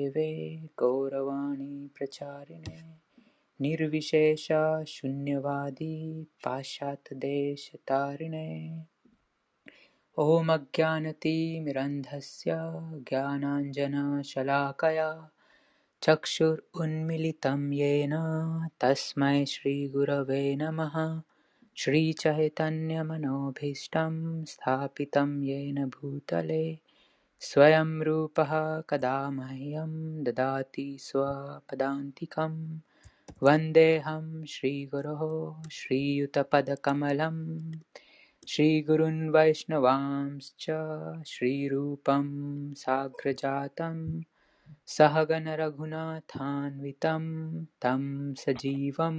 देवे गौरवाणी प्रचारिणे। निर्विशेष शून्यवादी पाश्चात्यदेशतारिणे ॐ अज्ञानतिमिरन्धस्य ज्ञानाञ्जनशलाकया चक्षुरुन्मिलितं येन तस्मै श्रीगुरवे नमः। श्रीचैतन्यमनोभीष्टं स्थापितं येन भूतले स्वयं रूपः कदा मह्यं ददाति स्वपदान्तिकं। वन्देऽहं श्रीगुरोः श्रीयुतपदकमलं। श्रीगुरून् वैष्णवांश्च श्रीरूपं साग्रजातं। सहगणरघुनाथान्वितं तं सजीवं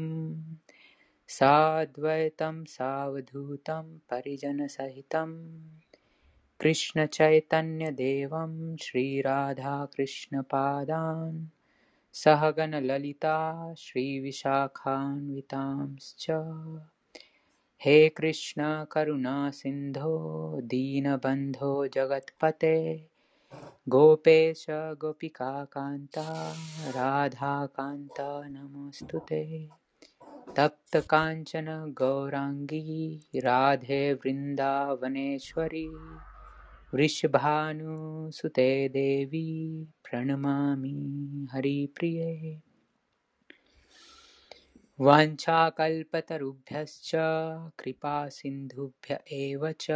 साद्वैतं सावधूतं परिजनसहितं कृष्णचैतन्यदेवं श्रीराधाकृष्णपादान् सहगणललिता श्रीविशाखान्वितांश्च। हे कृष्ण, करुणा सिन्धो, दीनबन्धो जगत्पते। गोपेश गोपिकान्ता राधाकान्ता नमोऽस्तु ते तप्तकाञ्चन गौराङ्गी, राधे वृन्दावनेश्वरी। वृषभानुसुते देवी प्रणमामि हरिप्रिये। वाञ्छाकल्पतरुभ्यश्च कृपासिन्धुभ्य एव च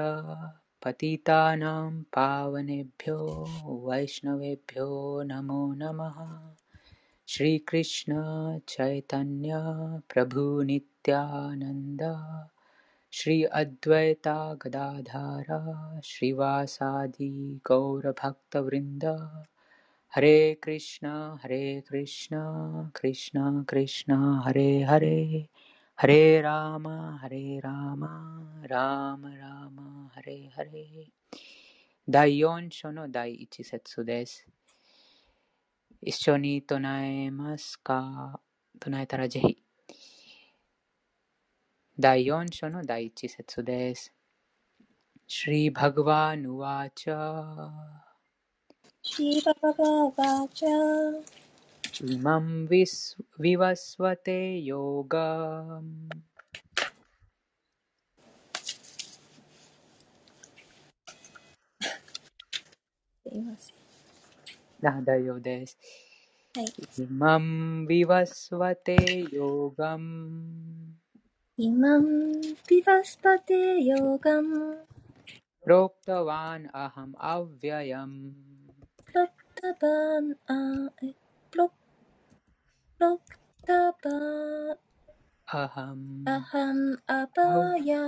पतितानां पावनेभ्यो वैष्णवेभ्यो नमो नमः। श्रीकृष्ण चैतन्य प्रभुनित्यानन्द श्री अद्वैता गदाधारा श्रीवासादि गौरभक्तवृन्द। हरे कृष्ण हरे कृष्ण कृष्ण कृष्ण, हरे हरे। हरे राम हरे राम राम राम, हरे हरे। 第4章の第1節です。シリバグワヌワチャ。シリバグワチャ。イマンヴィワスワテヨガ。あ、大丈夫です。はい。イマンヴィワスワテヨガ。इमं विवस्पते योगम् प्रोक्तवान् अहम् अव्ययम्। प्रोक्तवान् प्रोक्तवान् अहम् अहम् अपाया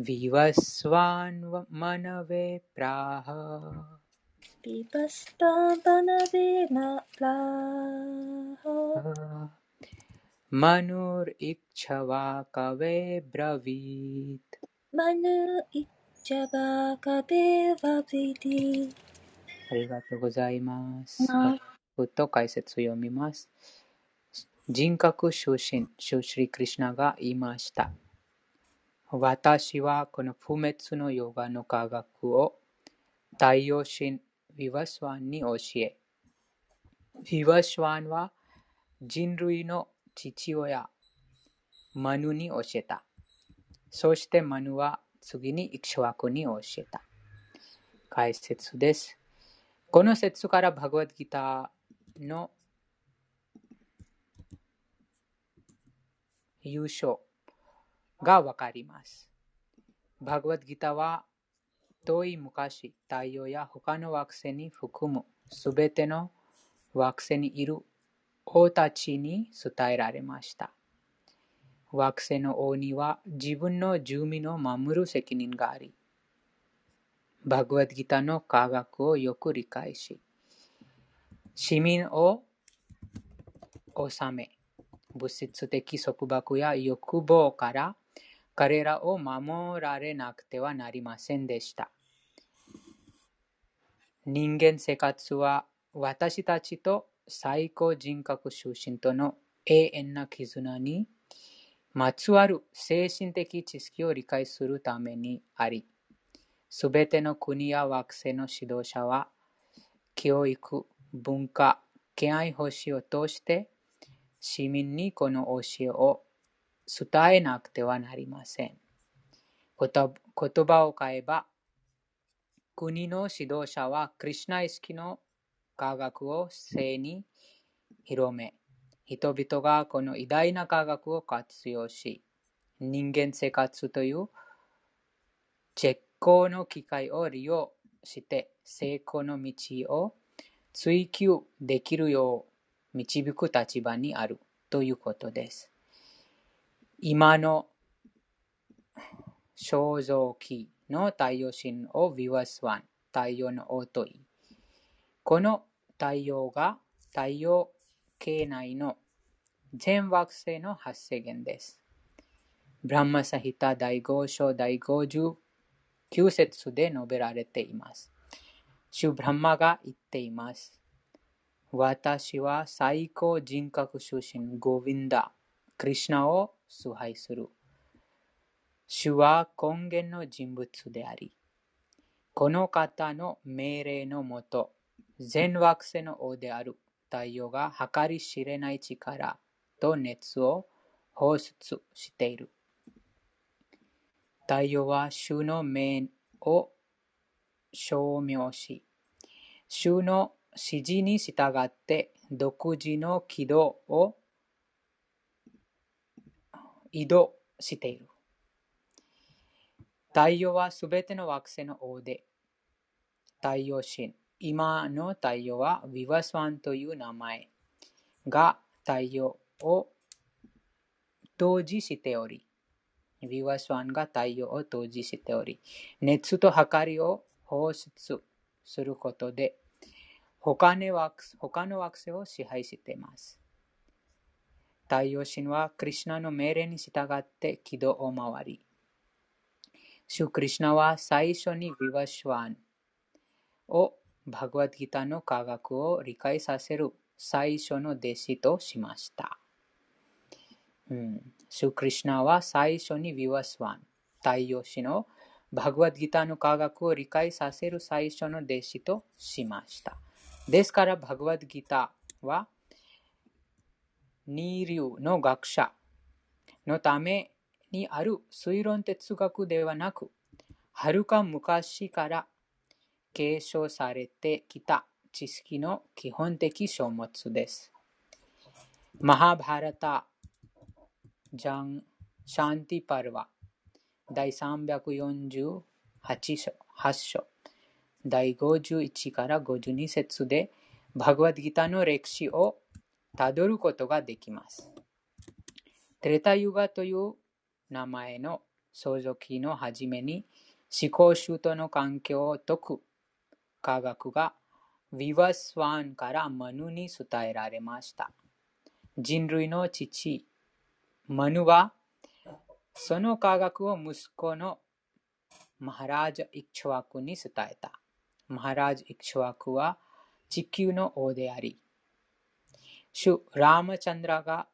विवस्वान् मनवे प्राह। विवस्वा मनवे न प्राह। मनुरिच्छवा कवे ब्रवीत् マヌ、イチャバカベバビディ、ありがとうございます。ま、と解説を読みます。人格出身、シュシリクリシナが言いました。私はこの不滅のヨガの科学を太陽神ヴィワスワンに教え、ヴィワスワンは人類の 父親、マヌに教えた。そしてマヌは次にイクシワクに教えた。解説です。この説からバグワッドギターの優勝がわかります。バグワッドギターは遠い昔、太陽や他の惑星に含むすべての惑星にいる王たちに伝えられました。惑星の王には自分の住民を守る責任があり、バグワッドギターの科学をよく理解し、市民を治め、物質的束縛や欲望から彼らを守られなくてはなりませんでした。人間生活は私たちと最高人格出身との永遠な絆にまつわる精神的知識を理解するためにあり、すべての国や惑星の指導者は、教育、文化、敬愛奉仕を通して市民にこの教えを伝えなくてはなりません。言葉を変えば、国の指導者はクリュナ意識の科学を世に広め、人々がこの偉大な科学を活用し、人間生活という絶好の機会を利用して成功の道を追求できるよう導く立場にあるということです。今の肖像期の太陽神をビワスワン、太陽の王といい。この太陽が太陽系内の全惑星の発生源です。ブランマサヒタ第5章第59節で述べられています。シュブランマが言っています。私は最高人格出身ゴヴィンダ、クリシナを崇拝する。主は根源の人物であり、この方の命令のもと、全惑星の王である太陽が計り知れない力と熱を放出している。太陽は主の命を証明し、主の指示に従って独自の軌道を移動している。太陽はすべての惑星の王で、太陽神、今の太陽はヴィワスワンという名前が太陽を統治しており、ヴィワスワンが太陽を統治しており、熱と明かりを放出することで、他の惑他の惑星を支配しています。太陽神はクリュナの命令に従って軌道を回り、シュクリシナは最初にビワシュワンをバグワッドギターの科学を理解させる最初の弟子としました。うん、シュクリシナは最初にビワスワン、太陽神のバグワッドギターの科学を理解させる最初の弟子としました。ですから、バグワッドギターは二流の学者のためにある推論哲学ではなく、はるか昔から継承されてきた知識の基本的書物です。マハバラタ・ジャン・シャンティパルワ第348章第51から52節でバグワッドギターの歴史をたどることができます。テレタユガという名前の相続期の初めに思考集との環境を解く科学がヴィワスワンからマヌに伝えられました。人類の父、マヌはその科学を息子のマハラージャ・イクチュワクに伝えた。マハラージ・イクチュワクは地球の王であり、主ラーマチャンドラが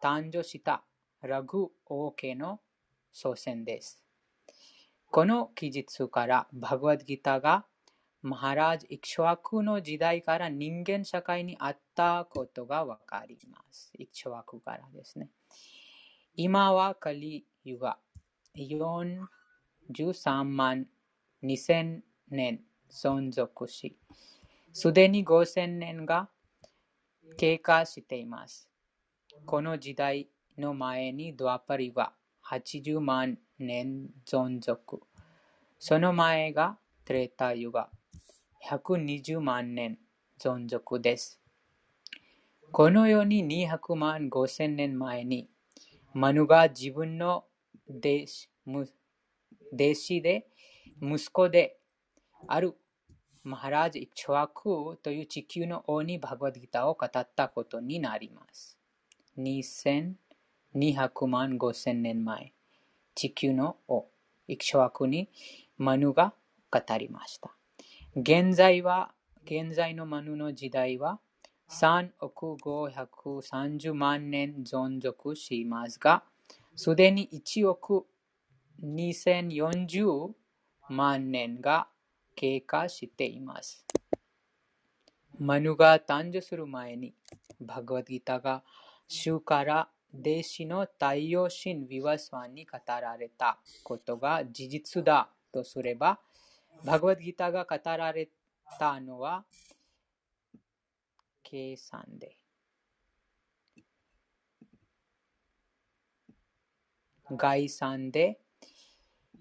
誕生したラグ王家の祖先です。この記述からバグワッドギターがマハラージ・イクシュワクの時代から人間社会にあったことがわかります。イクシュワクからですね。今はカリユガ43万2000年存続し、すでに5000年が経過しています。この時代の前にドアパリは80万年存続。その前がトレータユガ120万年存続です。このように200万5000年前にマヌが自分の弟子弟子で息子であるマハラジ・イクチョワクという地球の王にバグワディタを語ったことになります。2200万5000年前、地球の王、イクショワクにマヌが語りました。現在は、現在のマヌの時代は3億530万年存続しますが、すでに1億2040万年が経過しています。マヌが誕生する前に、バグワッドギタが主から弟子の太陽神ヴィワスワンに語られたことが事実だとすれば、バグワッドギターが語られたのは計算で。概算で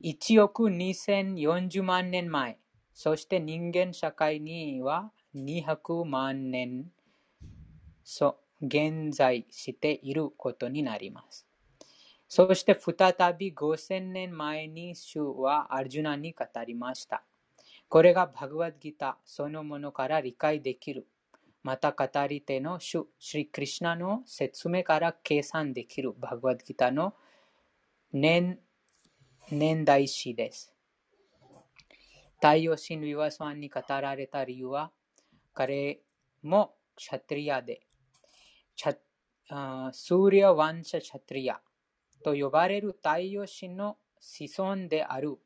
1億2040万年前、そして人間社会には200万年現在していることになります。そして再び5000年前に主はアルジュナに語りました。これがバグワッドギターそのものから理解できる。また語り手の主、シリクリシナの説明から計算できるバグワッドギターの年年代史です。太陽神ヴィワスワンに語られた理由は、彼もシャトリアで、スーリヤ・ヴァンシャ・クシャトリヤと呼ばれる太陽神の子孫である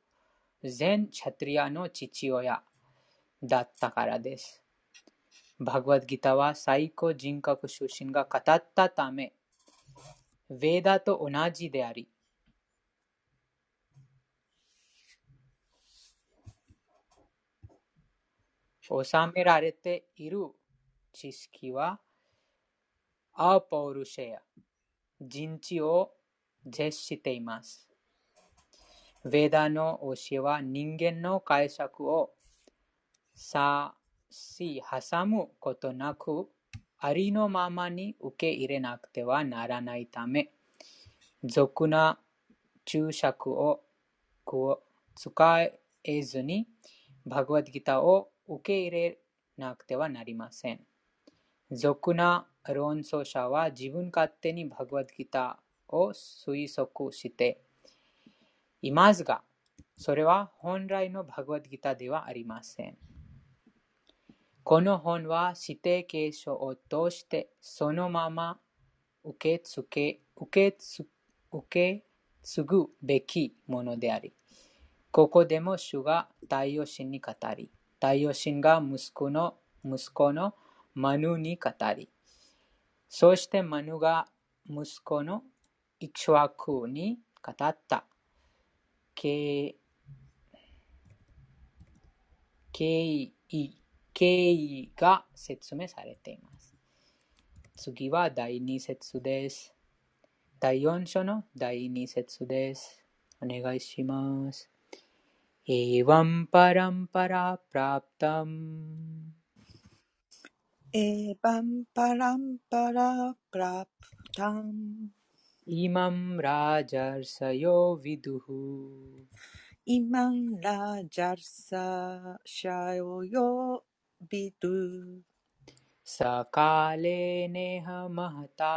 全シャトリアの父親だったからです。バガヴァッド・ギーターは最高人格主神が語ったため、ヴェーダと同じであり、収められている知識は、アーポールシェア、人知を絶しています。ヴェダの教えは人間の解釈を差し挟むことなく、ありのままに受け入れなくてはならないため、俗な注釈を使えずに、バグワッドギターを受け入れなくてはなりません。俗な論争者は自分勝手にバグワッドギターを推測していますが、それは本来のバグワッドギターではありません。この本は指定継承を通してそのまま受け付け、受け受け継ぐべきものであり、ここでも主が太陽神に語り、太陽神が息子の息子のマヌに語り、そしてマヌが息子のイクシュアクに語った。経緯経緯が説明されています。次は第2節です。第4章の第2節です。お願いします。एवं परम्परा प्राप्तम् एवं परम्परा प्राप्तम् इमं राजर्षयो विदुः इमं राजर्षयो विदुः सकाले नेह महता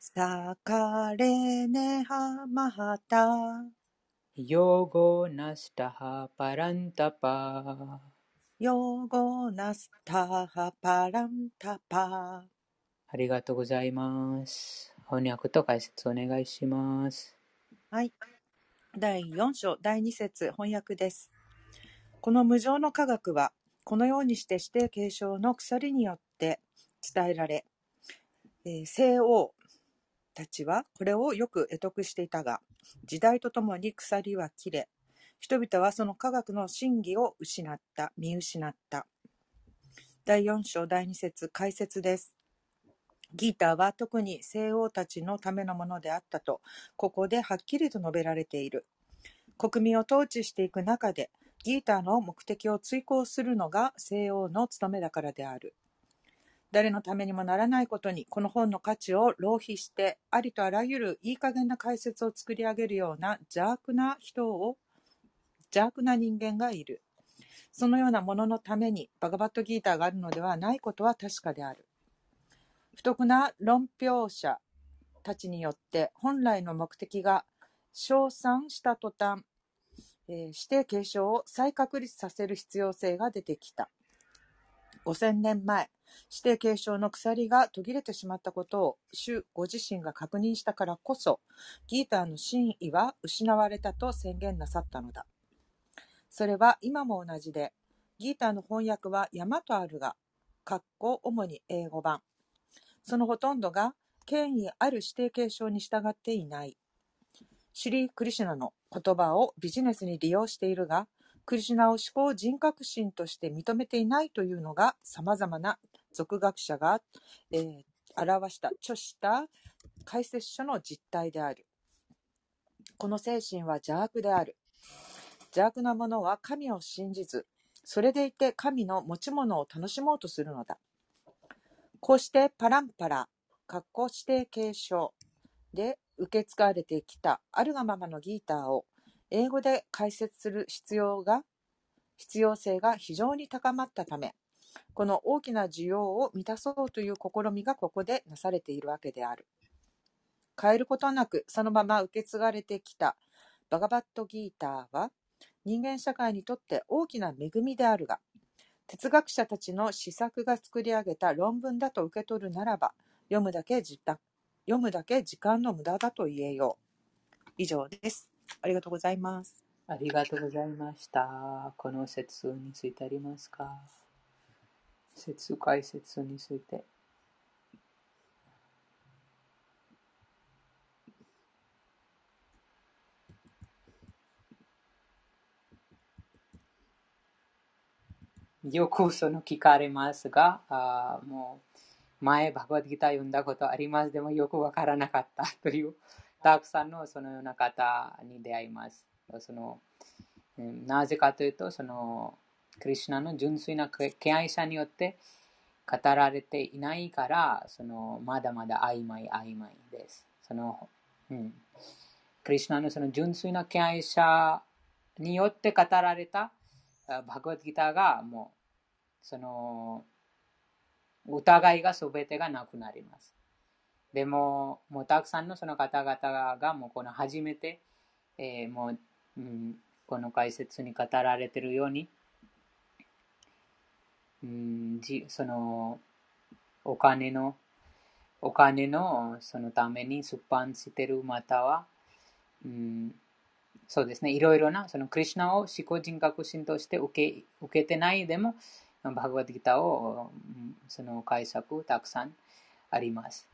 सकाले नेह महता ヨゴナスタハパランタパヨゴナスタハパランタパありがとうございます。 翻訳と解説お願いします。はい。第4章第2節翻訳です。この無常の科学は、このようにして指定継承の鎖によって伝えられ、えー、西欧たちはこれをよく得得していたが、時代とともに鎖は切れ、人々はその科学の真偽を失った、見失った。第4章第2節解説です。ギーターは特に西欧たちのためのものであったと、ここではっきりと述べられている。国民を統治していく中で、ギーターの目的を追行するのが西欧の務めだからである。誰のためにもならないことに、この本の価値を浪費して、ありとあらゆるいい加減な解説を作り上げるような邪悪な人を、邪悪な人間がいる。そのようなもののためにバガバットギーターがあるのではないことは確かである。不徳な論評者たちによって本来の目的が称賛した途端、えー、指定継承を再確立させる必要性が出てきた。5000年前、指定継承の鎖が途切れてしまったことを主ご自身が確認したからこそ、ギーターの真意は失われたと宣言なさったのだ。それは今も同じで、ギーターの翻訳は山とあるが、括弧主に英語版。そのほとんどが権威ある指定継承に従っていない。シリー・クリシュナの言葉をビジネスに利用しているが、クリシュナを思考人格心として認めていないというのが様々な俗学者が、えー、表した著した解説書の実態である。この精神は邪悪である。邪悪な者は神を信じず、それでいて神の持ち物を楽しもうとするのだ。こうしてパランパラ、格好指定継承で受け継がれてきたあるがままのギーターを英語で解説する必要が必要性が非常に高まったため、この大きな需要を満たそうという試みがここでなされているわけである。変えることなくそのまま受け継がれてきたバガバットギーターは人間社会にとって大きな恵みであるが、哲学者たちの思索が作り上げた論文だと受け取るならば、読むだけ時読むだけ時間の無駄だと言えよう。以上です。ありがとうございます。ありがとうございました。この説についてありますか？説解説について。よくその聞かれますが、あもう前、バグワッドギター読んだことあります。でもよくわからなかった という、たくさんのそのような方に出会います。そのなぜかというと、そのクリュナの純粋な敬愛者によって語られていないから、そのまだまだ曖昧曖昧です。そのうん、クリュナのその純粋な敬愛者によって語られたバグワッドギターがもう、その、疑いが全てがなくなります。でも、もうたくさんのその方々がもうこの初めて、えー、もう、うん、この解説に語られているように、うん、じそのお金のお金のそのために出版してるまたは、うん、そうですね。いろいろな、そのクリュナを思考人格心として受け受けてないでも、バグワッドギターを、その解釈たくさんあります。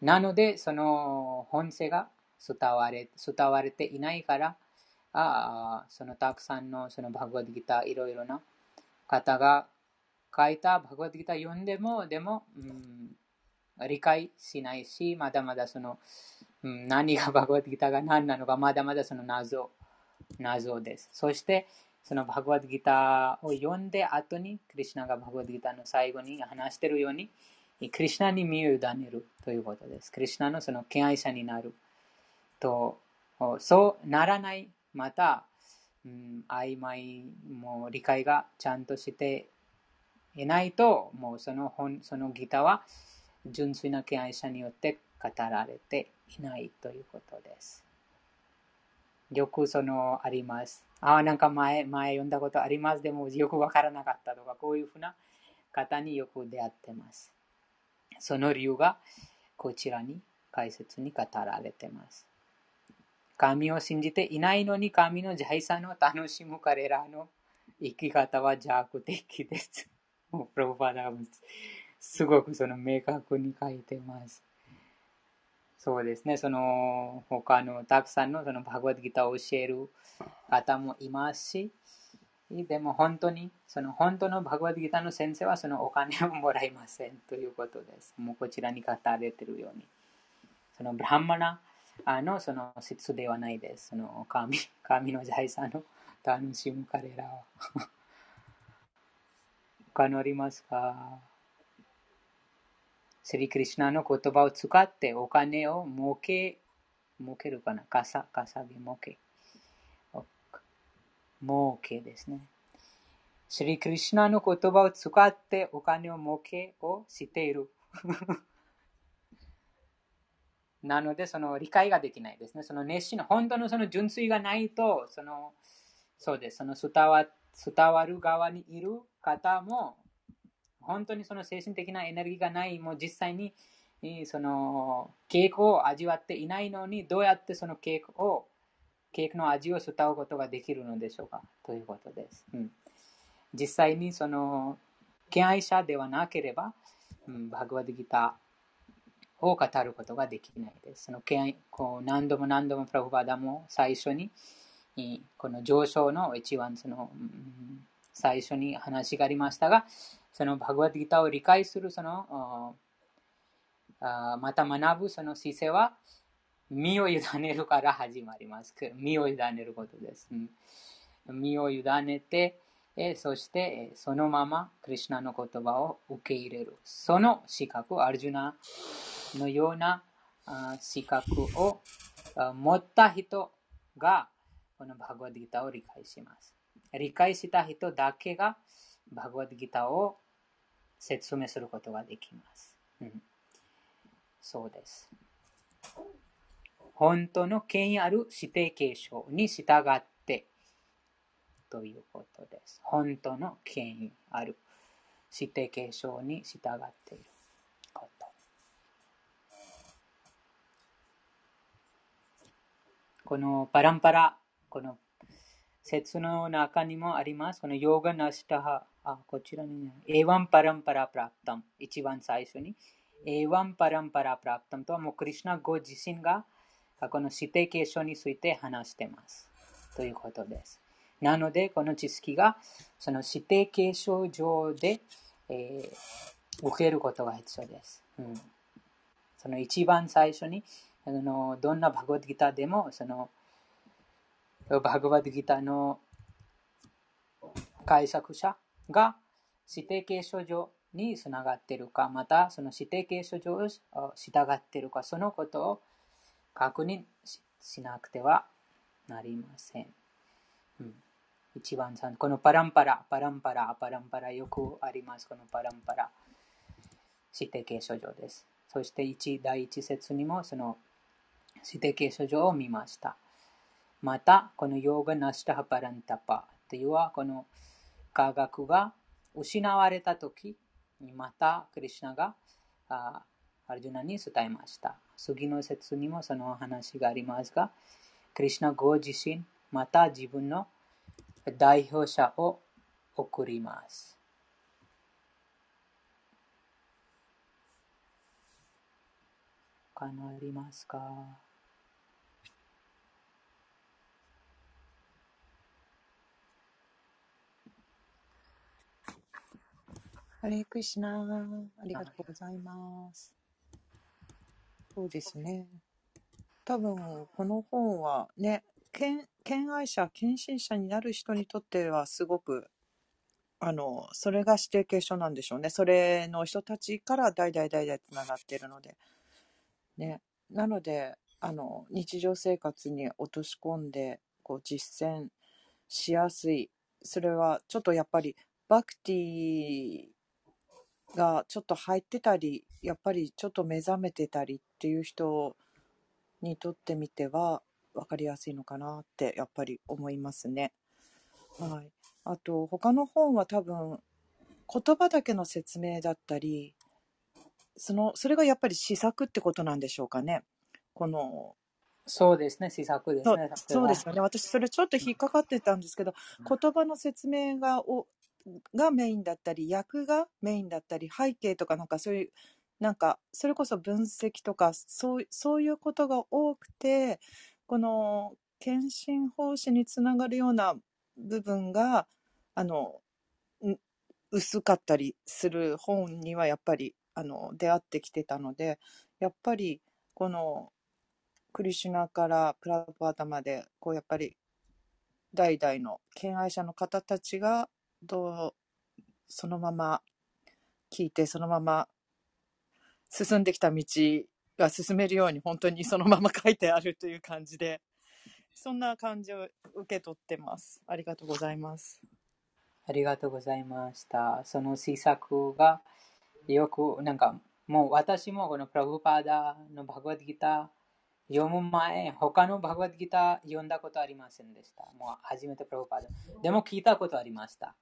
なので、その本性が伝われ伝われていないから、あそのたくさんのそのバグワッドギター、いろいろな方が書いたバグワッドギター読んでも、でも、うん、理解しないし、まだまだその、うん、何がバグワッドギターが何なのか、まだまだその謎、謎です。そして、そのバグワッドギターを読んで後に、クリュナがバグワッドギターの最後に話しているように、クリュナに身を委ねるということです。クリュナのその敬愛者になると、そうならない、また、うん、曖昧も理解がちゃんとしていないと、もうその本そのギターは純粋な敬愛者によって語られていないということです。よくそのあります。ああ、なんか前、前読んだことあります。でもよくわからなかったとか、こういうふうな方によく出会ってます。その理由がこちらに解説に語られてます。神を信じていないのに神の財産を楽しむ彼らの生き方は邪悪的です。もうプロパダすごくその明確に書いてます。そうですね、その他のたくさんのそのバグワッドギターを教える方もいますし、でも本当に、その本当のバグワッドギターの先生はそのお金をもらいませんということです。もうこちらに語られているように。そのブラハマナのその質ではないです。その神神の財産を楽しむ彼らは。他のありますか？スリクリシナの言葉を使ってお金を儲け、儲けるかなかさ、かさび儲け。儲けですね。スリクリシナの言葉を使ってお金を儲けをしている。なので、その理解ができないですね。その熱心な、本当のその純粋がないと、その、そうです。その伝わ伝わる側にいる方も、本当にその精神的なエネルギーがない、もう実際にそのケーキを味わっていないのに、どうやってそのケーキを、ケーキの味を伝うことができるのでしょうかということです。うん、実際にその敬愛者ではなければ、うん、バグワッドギターを語ることができないです。その敬愛こう何度も何度もプラフバダも最初に、この上昇の一番その、うん、最初に話がありましたが、そのバグワッドギターを理解するその、あまた学ぶその姿勢は、身を委ねるから始まります。身を委ねることです。身を委ねて、そしてそのままクリュナの言葉を受け入れる。その資格、アルジュナのような資格を持った人がこのバグワッドギターを理解します。理解した人だけがバグワッドギターを説明することができます。うん、そうです。本当の権威ある指定継承に従ってということです。本当の権威ある指定継承に従っていること。このパランパラ、この説の中にもあります。このヨガナスタハ、あ、こちらに、エワンパランパラプラプタム、一番最初に、エワンパランパラプラプタムとはもうクリュナ語自身がこの指定継承について話しています。ということです。なので、この知識がその指定継承上で、えー、受けることが必要です。うん、その一番最初に、あのどんなバグワッドギターでも、そのバグワッドギターの解釈者が指定継承上につながっているか、またその指定継承上を従っているか、そのことを確認しなくてはなりません。うん、一番さん、このパランパラ、パランパラ、パランパラ、よくあります。このパランパラ、指定継承上です。そして一第一節にもその指定継承上を見ました。また、このヨーガナスタハパランタパというは、この科学が失われたときにまたクリュナがあアルジュナに伝えました。次の説にもその話がありますが、クリュナご自身、また自分の代表者を送ります。他のありますか？ハレークリシナありがとうございます。そうですね。多分、この本はね、兼兼愛者、献身者になる人にとってはすごく、あの、それが指定継承なんでしょうね。それの人たちから代々代々つながっているので。ね。なので、あの、日常生活に落とし込んで、こう、実践しやすい。それは、ちょっとやっぱり、バクティがちょっと入ってたり、やっぱりちょっと目覚めてたりっていう人にとってみては分かりやすいのかなってやっぱり思いますね。はい。あと他の本は多分言葉だけの説明だったり、その、それがやっぱり試作ってことなんでしょうかね。この、そうですね、試作ですね。そうですよね。私、それちょっと引っかかってたんですけど、言葉の説明がおがメインだったり、役がメインだったり、背景とかなんかそういう、なんか、それこそ分析とか、そうそういうことが多くて、この、献身奉仕につながるような部分が、あの、薄かったりする本にはやっぱり、あの、出会ってきてたので、やっぱり、この、クリシュナからプラパータまで、こうやっぱり、代々の敬愛者の方たちがとそのまま聞いてそのまま進んできた道が進めるように本当にそのまま書いてあるという感じで そんな感じを受け取ってますありがとうございますありがとうございましたその施策がよくなんかもう私もこのプラブパーダのバグワッドギター読む前、他のバグワッドギター読んだことありませんでした。もう初めてプラブパーダ。でも聞いたことありました。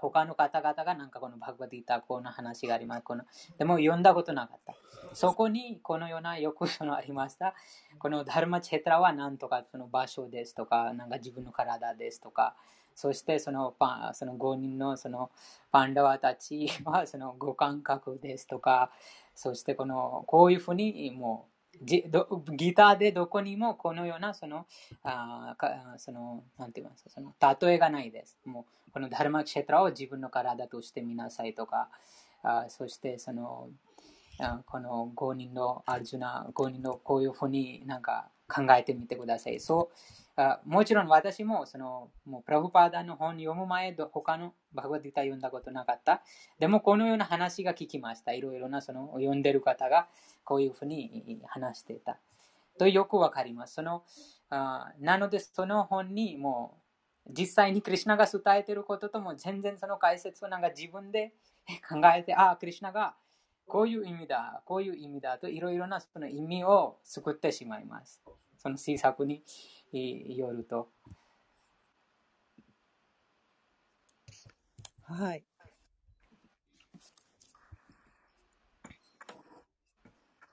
他の方々がなんかこのバグバディータこの話があります。このでも読んだことなかった。そこにこのようなよくそのありました。このダルマチェトラはなんとかその場所ですとか、なんか自分の体ですとか、そしてそのパその5人のそのパンダワたちはその五感覚ですとか、そしてこのこういうふうにもうギターでどこにもこのようなその、あかその、なんて言いますか、その例えがないです。もうこのダルマクシェトラを自分の体として見なさいとか、あそしてその、この5人のアルジュナ、5人のこういうふうになんか考えてみてください。そうあもちろん私もそのもうプラブパーダの本読む前、他のバグバディタ読んだことなかった。でもこのような話が聞きました。いろいろなその読んでる方がこういうふうに話していた。とよくわかります。そのあなのでその本にもう実際にクリュナが伝えていることとも全然その解説をなんか自分で考えて、ああ、クリュナがこういう意味だ、こういう意味だといろいろなその意味を作ってしまいます。その制作によると。はい。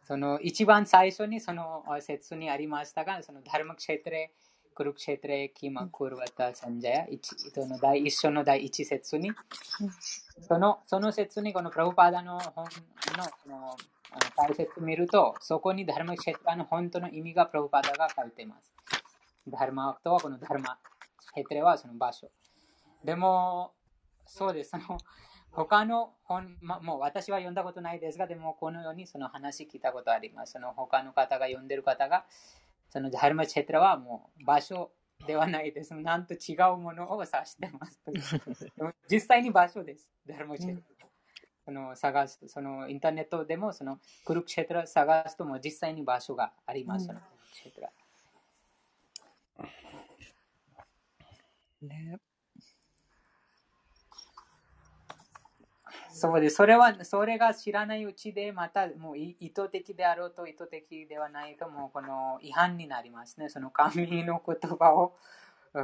その一番最初にその説にありましたが、そのダルマクシェトレ、クルクシェトレ、キマクルワタ、サンジャヤ、その第一章の第一節に、そのその説にこのプラブパーダの本のこの解説を見ると、そこにダルマシェトラの本当の意味がプラブパーダが書いています。ダルマとはこのダルマ、ヘトレはその場所。でも、そうです。その他の本、ま、もう私は読んだことないですが、でもこのようにその話聞いたことあります。その他の方が読んでる方が、そのダルマチェトラはもう場所ではないです。なんと違うものを指してます。実際に場所です。ダルマチェトラ。その探すそのインターネットでもそのクルクシェトラ探すとも実際に場所があります。うん、ね、そうです。それは、それが知らないうちで、またもう意図的であろうと意図的ではないと、もうこの違反になりますね。その神の言葉を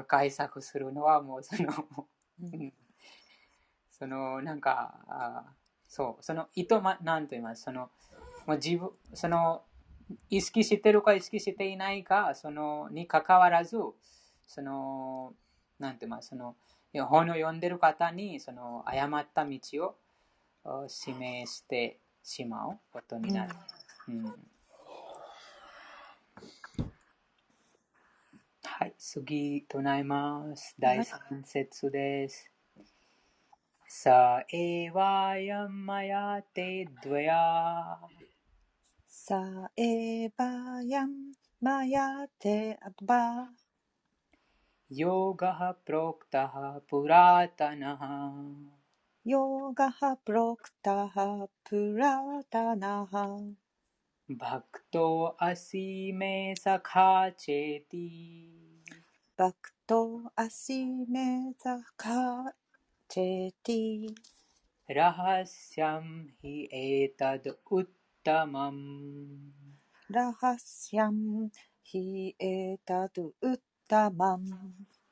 解釈するのは、もうその、その、なんか、あそう、その意図、ま、なんと言います。その、もう自分、その、意識してるか意識していないか、その、にかかわらず、その、なんて言います。その、本を読んでる方に、その、誤った道を、示してしまうことになる。うん、はい、次、唱えます。第3節です。さえわやまやてどや。さえばやमया तेऽद्य। योगः प्रोक्तः पुरातनः। योगः प्रोक्तः पुरातनः। भक्तोऽसि मे सखा चेति। भक्तोऽसि मे सखा चेति। रहस्यं ह्येतदुत्タマン。ラハシャムヒエタドウッタマン。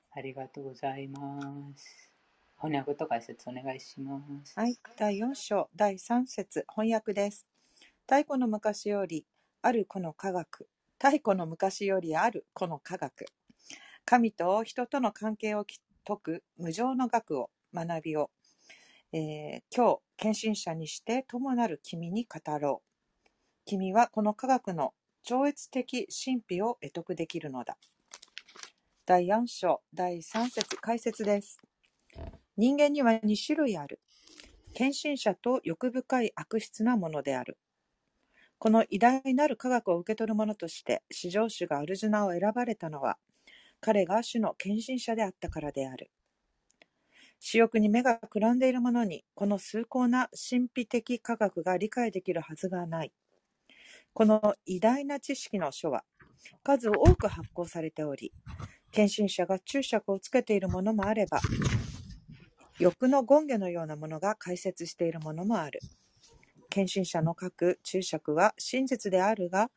ありがとうございます。翻訳と解説お願いします。はい。第4章、第3節翻訳です。太古の昔よりあるこの科学。太古の昔よりあるこの科学。神と人との関係を解く無常の学を、学びを、えー、今日、献身者にして友なる君に語ろう。君はこの科学の超越的神秘を得得できるのだ。第4章、第3節解説です。人間には2種類ある。献身者と欲深い悪質なものである。この偉大なる科学を受け取る者として、至上主がアルジュナを選ばれたのは、彼が主の献身者であったからである。私欲に目がくらんでいる者に、この崇高な神秘的科学が理解できるはずがない。この偉大な知識の書は、数多く発行されており、献身者が注釈をつけているものもあれば、欲の権下のようなものが解説しているものもある。献身者の書く注釈は真実であるが、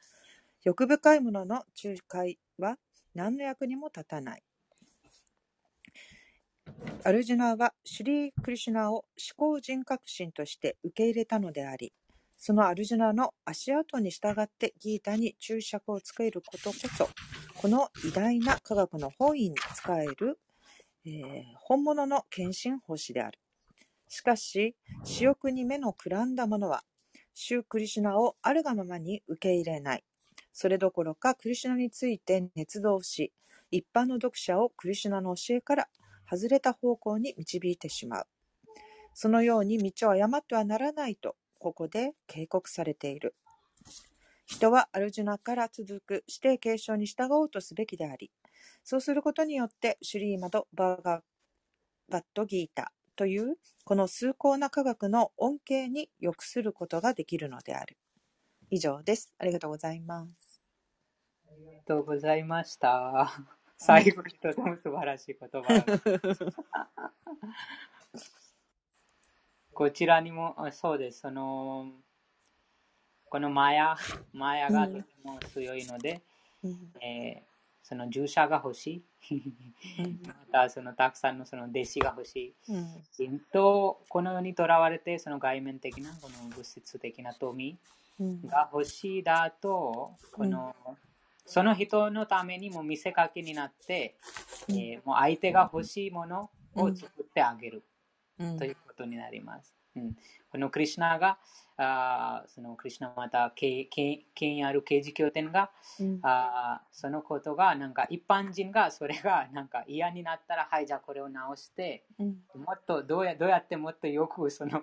欲深いものの仲介は何の役にも立たない。アルジュナはシュリー・クリシュナを思考人格心として受け入れたのであり、そのアルジュナの足跡に従ってギータに注釈をつけることこそ、この偉大な科学の本意に使えるえー、本物の献身奉仕である。しかし、私欲に目のくらんだ者は、主クリシュナをあるがままに受け入れない。それどころかクリシュナについて熱動し、一般の読者をクリシュナの教えから外れた方向に導いてしまう。そのように道を誤ってはならないと、ここで警告されている。人はアルジュナから続く指定継承に従おうとすべきであり、そうすることによって、シュリーマド・バーガバット・ギータというこの崇高な科学の恩恵に良くすることができるのである。以上です。ありがとうございます。ありがとうございました。最後にとても素晴らしい言葉。こちらにもそうです。そのこのマヤ、マヤがとても強いので、うん、えー、その従者が欲しい。またそのたくさんのその弟子が欲しい。うん、と、このようにとらわれて、その外面的な、この物質的な富が欲しいだと、この、その人のためにも見せかけになって、えー、もう相手が欲しいものを作ってあげる、ということになります。うん、このクリュナがあそのクリュナまた権威ある刑事経典が、うん、あそのことがなんか一般人がそれがなんか嫌になったらはいじゃあこれを直して、うん、もっとどうやどうやってもっとよくその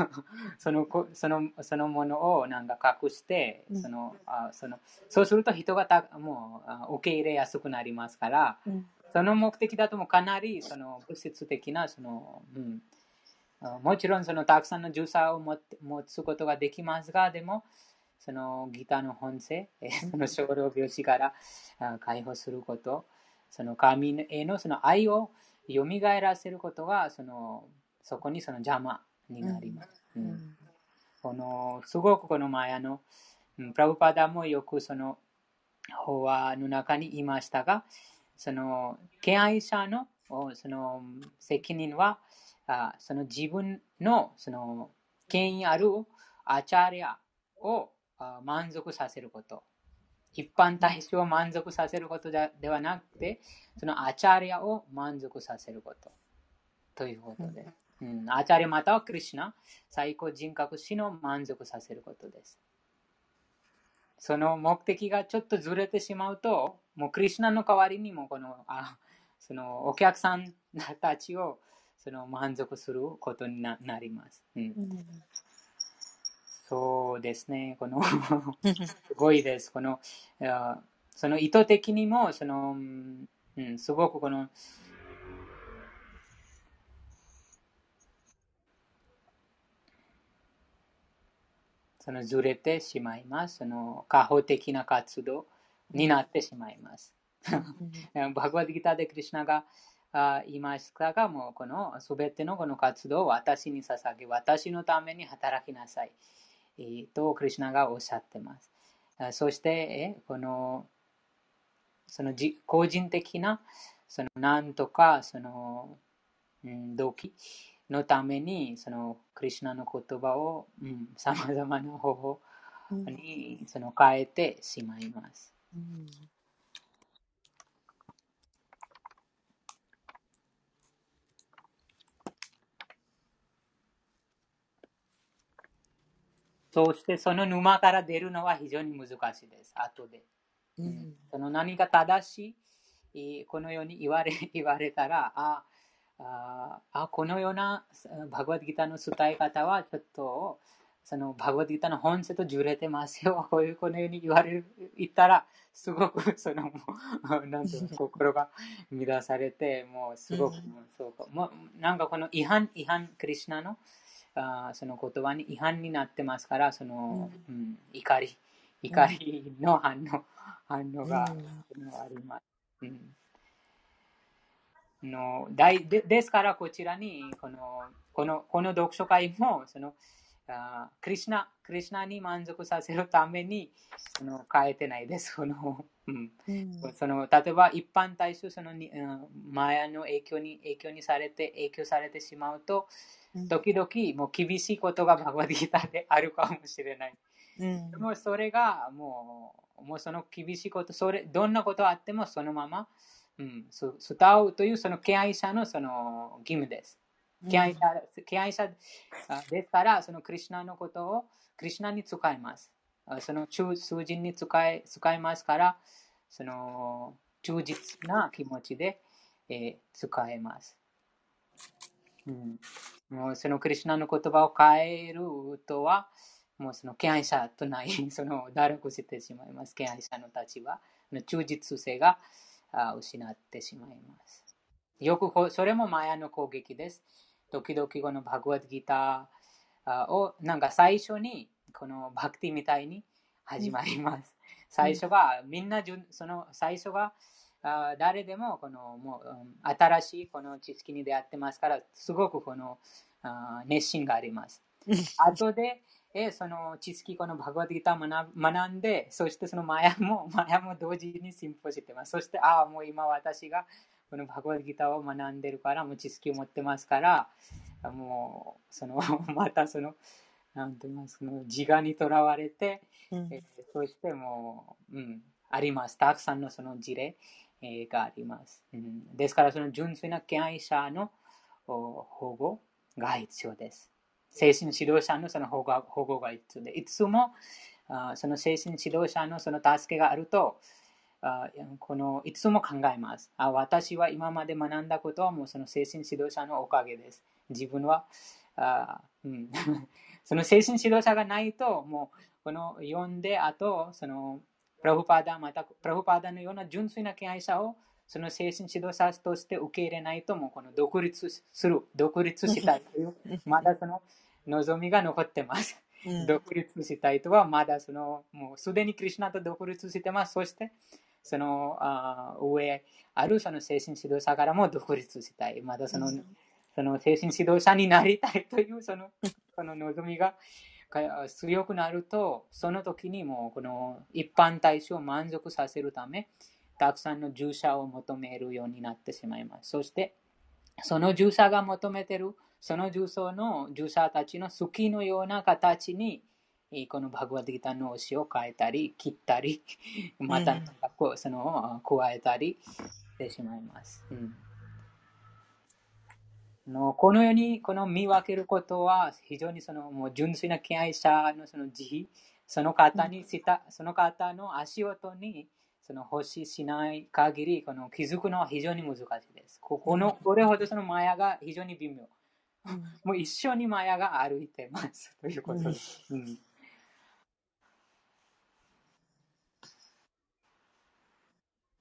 そのそのそのものをなんか隠して、うん、そのあそのそうすると人がたもう受け入れやすくなりますから、その目的だともかなりその物質的なその、うんもちろんそのたくさんの重さを持つことができますが、でも、そのギターの本性、その少量病死から解放すること、その神へのその愛を蘇らせることが、そのそこにその邪魔になります。うん、うん、このすごくこのマヤの、プラブパダもよくその法話の中にいましたが、その敬愛者のその責任は、あその自分のその権威あるアチャリアを満足させること。一般大衆を満足させることではなくて、そのアチャリアを満足させること。ということで。うん、アチャリアまたはクリシナ、最高人格死の満足させることです。その目的がちょっとずれてしまうと、もうクリシナの代わりにもこのあそのお客さんたちをその満足することになります。うん、そうですね、この すごいです。このその意図的にもその、うん、すごくこのそのずれてしまいます。その過保的な活動になってしまいます。バグワッドギターでクリュナが言いましたが、もうこのすべてのこの活動を私に捧げ、私のために働きなさい。と、クリュナがおっしゃってます。そして、この、その個人的な、そのなんとか、その、うん、動機のために、その、クリュナの言葉を、さまざまな方法に、その変えてしまいます。うんそしてその沼から出るのは非常に難しいです、後で。うん、その何が正しい、このように言われ言われたら、あああこのようなバグワッドギターの伝え方はちょっとそのバグワッドギターの本質とずれてますよ。こういうこのように言われる言ったら、すごくそのなんていう心が乱されて、もうすごく、もうそうかもうなんかこの違反、違反、クリュナのあその言葉に違反になってますから、その、うん、うん、怒り、怒りの反応、反応が、あります。うんのだでですからこちらにこのこのこの読書会もそのあクリシナクリシナに満足させるためにその変えてないです。そのうん、その例えば一般大衆そのに、うん、マヤの影響に影響にされて影響されてしまうと、時々もう厳しいことがバグワディギターであるかもしれない。うん、もうそれがもうもうその厳しいことそれどんなことあってもそのままうん、伝うというその敬愛者のその義務です。敬愛者敬愛者ですから、そのクリュナのことをクリュナに使います。その数人に使い使いますから、その忠実な気持ちで、えー、使えます。うん、もうそのクリュナの言葉を変えるとは、もうその敬愛者とない、その堕落してしまいます。敬愛者の立場の忠実性が失ってしまいます。よくそれもマヤの攻撃です。時々このバグワッドギターをなんか最初にこのバクティみたいに始まります。最初がみんなその最初が誰でもこのもう新しいこの知識に出会ってますからすごくこの熱心があります。後でえその知識このバグワッドギター学んでそしてそのマヤも マヤも同時に進歩してます。そしてああもう今私がこのバグワッドギターを学んでるからもう知識を持ってますからもうその またそのなんて言いますの自我にとらわれて、うん、えー、そしてもう、うん、あります。たくさんのその事例、えー、があります、うん。ですから、その純粋な敬愛者の保護が必要です。精神指導者のその保護保護が必要で、いつもあその精神指導者のその助けがあると、あこのいつも考えますあ。私は今まで学んだことはもうその精神指導者のおかげです。自分はあ、うん、その精神指導者がないと、もうこの読んで、あと、そのプラフパーダ、またプラフパーダのような純粋な敬愛者をその精神指導者として受け入れないと、もうこの独立する、独立したいという、まだその望みが残ってます。独立したいとは、まだその、もうすでにクリュナと独立してます。そして、そのあ上あるその精神指導者からも独立したい。まだその、その精神指導者になりたいというその その望みが強くなると、その時にもこの一般大衆を満足させるため、たくさんの従者を求めるようになってしまいます。そして、その従者が求めている、その従者の従者たちの好きのような形に、このバグワディギターの推しを変えたり、切ったり、またその加えたりしてしまいます。うんのこのようにこの見分けることは非常にそのもう純粋な敬愛者のその慈悲、その方にした、その方の足音にその欲ししない限りこの気づくのは非常に難しいです。ここのこれほどそのマヤが非常に微妙。もう一緒にマヤが歩いてますということです。うん、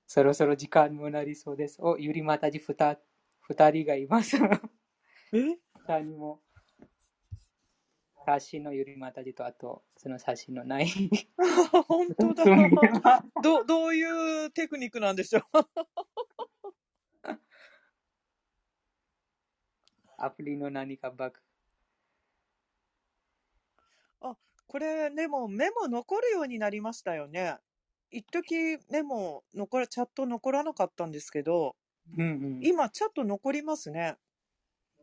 そろそろ時間もなりそうです。お、ゆりまたじ二人がいます。え？下にも、写真のゆりまたじと、あと、その写真のない。本当だ。どどういうテクニックなんでしょう？アプリの何かバグ。あ、これ、でもメモ残るようになりましたよね。一時メモ残ら、チャット残らなかったんですけど、うんうん、今チャット残りますね。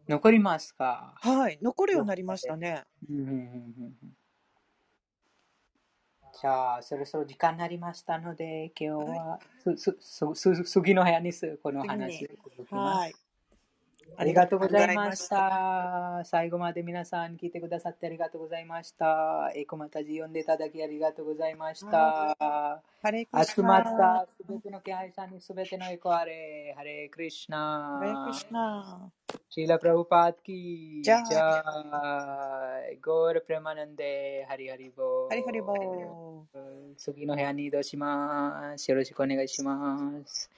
残りますか？はい、残るようになりましたね。じゃあ、そろそろ時間になりましたので、今日は、す、す、す、次の部屋にす、この話はい。ありがとうございました。最後まで皆さん聞いてくださってありがとうございました。エコマタジ読んでいただきありがとうございました。集まったすべての気配さんにすべてのエコあれ。ハレクリシナ。ハレクリシナ。シーラ・プラブパーキー。じゃあ、ゴール・プレマナンデ、ハリハリボー。ハリハリボー。次の部屋に移動します。よろしくお願いします。